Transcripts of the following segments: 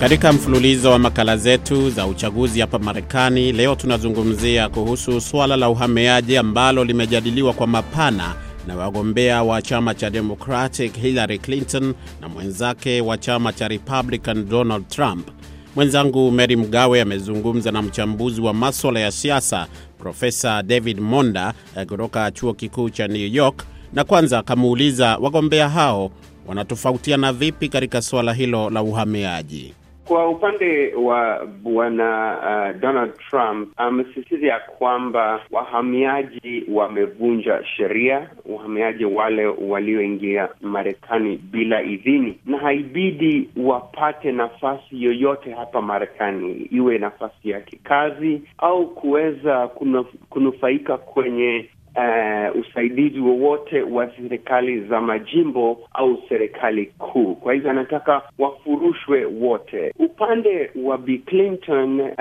Katika mfululizo wa makala zetu za uchaguzi hapa Marekani, leo tunazungumzia kuhusu suala la uhamiaji ambalo limejadiliwa kwa mapana na wagombea wa chama cha Democratic Hillary Clinton na mwenzake wa chama cha Republican Donald Trump. Mwenzangu Mary Mgawe amezungumza na mchambuzi wa maswala ya siasa Profesa David Monda kutoka chuo kikuu cha New York, na kwanza akamuuliza wagombea hao wanatofautiana vipi katika suala hilo la uhamiaji. Kwa upande wa bwana uh, Donald Trump amesisitiza ya kwamba wahamiaji wamevunja sheria, wahamiaji wale walioingia Marekani bila idhini, na haibidi wapate nafasi yoyote hapa Marekani, iwe nafasi ya kikazi au kuweza kunufaika kwenye Uh, usaidizi wowote wa serikali za majimbo au serikali kuu. Kwa hivyo anataka wafurushwe wote. Upande wa Bi Clinton uh,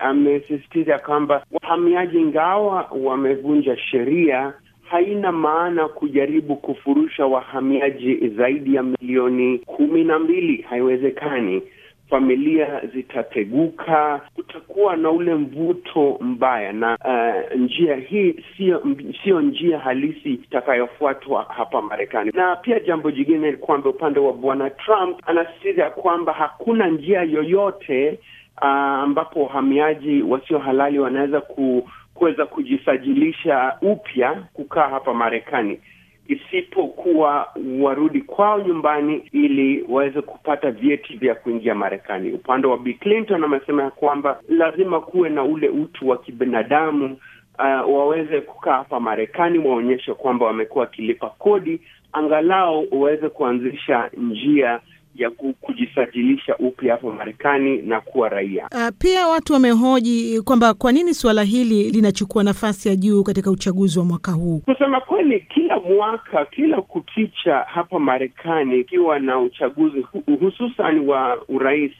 amesisitiza kwamba wahamiaji, ingawa wamevunja sheria, haina maana kujaribu kufurusha wahamiaji zaidi ya milioni kumi na mbili. Haiwezekani. Familia zitateguka, kutakuwa na ule mvuto mbaya, na uh, njia hii sio sio njia halisi itakayofuatwa hapa Marekani. Na pia jambo jingine ni kwamba upande wa bwana Trump anasisitiza kwamba hakuna njia yoyote uh, ambapo wahamiaji wasio halali wanaweza ku, kuweza kujisajilisha upya kukaa hapa Marekani isipokuwa warudi kwao nyumbani ili waweze kupata vyeti vya kuingia Marekani. Upande wa Bi Clinton amesema ya kwamba lazima kuwe na ule utu wa kibinadamu, uh, waweze kukaa hapa Marekani, waonyeshe kwamba wamekuwa wakilipa kodi, angalau waweze kuanzisha njia ya kujisajilisha upya hapa Marekani na kuwa raia. Uh, pia watu wamehoji kwamba kwa nini suala hili linachukua nafasi ya juu katika uchaguzi wa mwaka huu. Kusema kweli, kila mwaka, kila kukicha hapa Marekani ikiwa na uchaguzi hususan wa urais,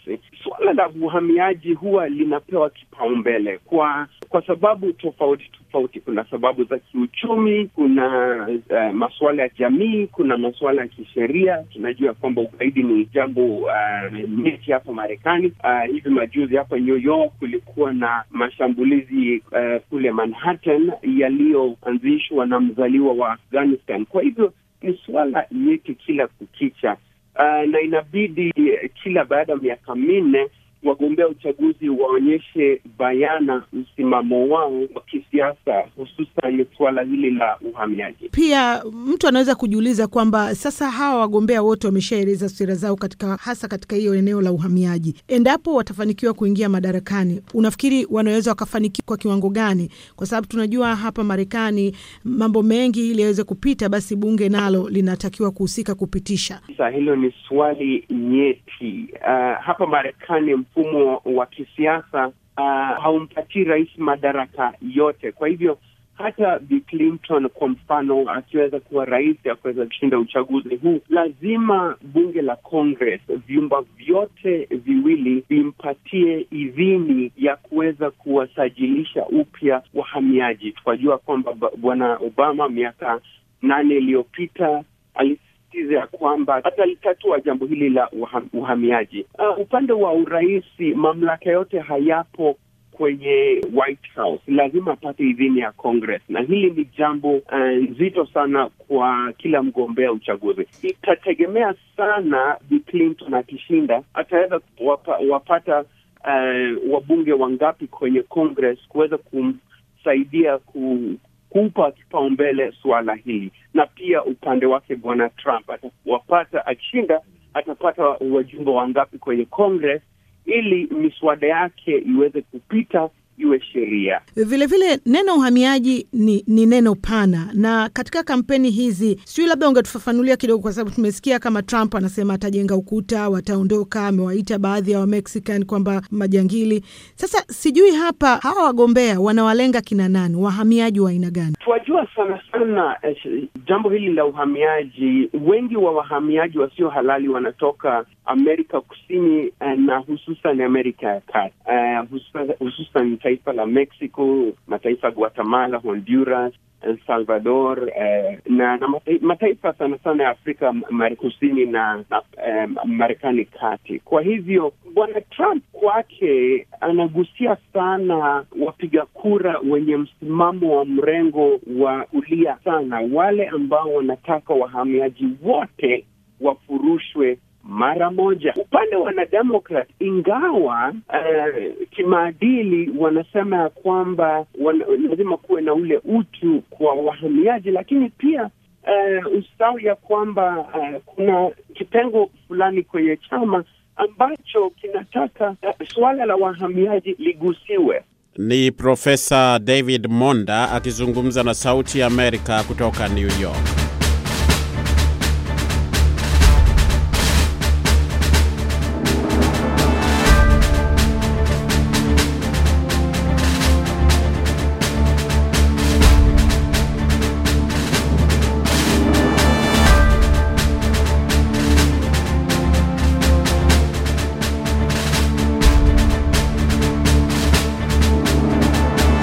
suala la uhamiaji huwa linapewa kipaumbele kwa kwa sababu tofauti tofauti. Kuna sababu za kiuchumi, kuna uh, masuala ya jamii, kuna masuala ya kisheria. Tunajua kwamba ugaidi ni jambo nyeti uh, hapa Marekani. Uh, hivi majuzi hapa New York kulikuwa na mashambulizi uh, kule Manhattan yaliyoanzishwa na mzaliwa wa Afghanistan. Kwa hivyo ni suala nyeti kila kukicha, uh, na inabidi kila baada ya miaka minne wagombea uchaguzi waonyeshe bayana msimamo wao wa kisiasa, hususan suala hili la uhamiaji. Pia mtu anaweza kujiuliza kwamba sasa hawa wagombea wote wameshaeleza sera zao katika hasa katika hiyo eneo la uhamiaji. Endapo watafanikiwa kuingia madarakani, unafikiri wanaweza wakafanikiwa kwa kiwango gani? Kwa sababu tunajua hapa Marekani mambo mengi, ili yaweze kupita, basi bunge nalo linatakiwa kuhusika kupitisha. Sasa hilo ni swali nyeti. Uh, hapa Marekani mfumo wa kisiasa uh, haumpatii rais madaraka yote. Kwa hivyo hata Bi Clinton kwa mfano akiweza kuwa rais, akuweza kushinda uchaguzi huu, lazima bunge la Congress, vyumba vyote viwili vimpatie idhini ya kuweza kuwasajilisha upya wahamiaji. Tukajua kwamba bwana Obama miaka nane iliyopita ya kwamba hata litatua jambo hili la uhamiaji. Uh, upande wa urais mamlaka yote hayapo kwenye White House, lazima apate idhini ya Congress, na hili ni jambo uh, nzito sana kwa kila mgombea uchaguzi. Itategemea sana Bi Clinton akishinda, ataweza wapa, wapata uh, wabunge wangapi kwenye Congress kuweza kumsaidia ku kupa kipaumbele suala hili, na pia upande wake bwana Trump atawapata, akishinda atapata wajumbe wangapi kwenye Congress ili miswada yake iweze kupita iwe sheria. Vilevile neno uhamiaji ni, ni neno pana, na katika kampeni hizi sijui, labda ungetufafanulia kidogo, kwa sababu tumesikia kama Trump anasema atajenga ukuta, wataondoka, amewaita baadhi ya Wamexican kwamba majangili. Sasa sijui hapa hawa wagombea wanawalenga kina nani, wahamiaji wa aina gani? Tuwajua sana sana eh, jambo hili la uhamiaji, wengi wa wahamiaji wasio halali wanatoka Amerika Kusini eh, na hususan Amerika ya Kati eh, hususan, hususan taifa la Mexico, mataifa ya Guatemala, Honduras El Salvador eh, na, na mataifa sana sana ya Afrika Kusini na, na eh, Marekani kati. Kwa hivyo bwana Trump kwake anagusia sana wapiga kura wenye msimamo wa mrengo wa kulia sana, wale ambao wanataka wahamiaji wote wafurushwe mara moja. Upande wa wanademokrat, ingawa uh, kimaadili wanasema ya kwamba lazima kuwe na ule utu kwa wahamiaji, lakini pia uh, ustawi ya kwamba uh, kuna kitengo fulani kwenye chama ambacho kinataka uh, suala la wahamiaji ligusiwe. Ni Profesa David Monda akizungumza na Sauti ya Amerika kutoka New York.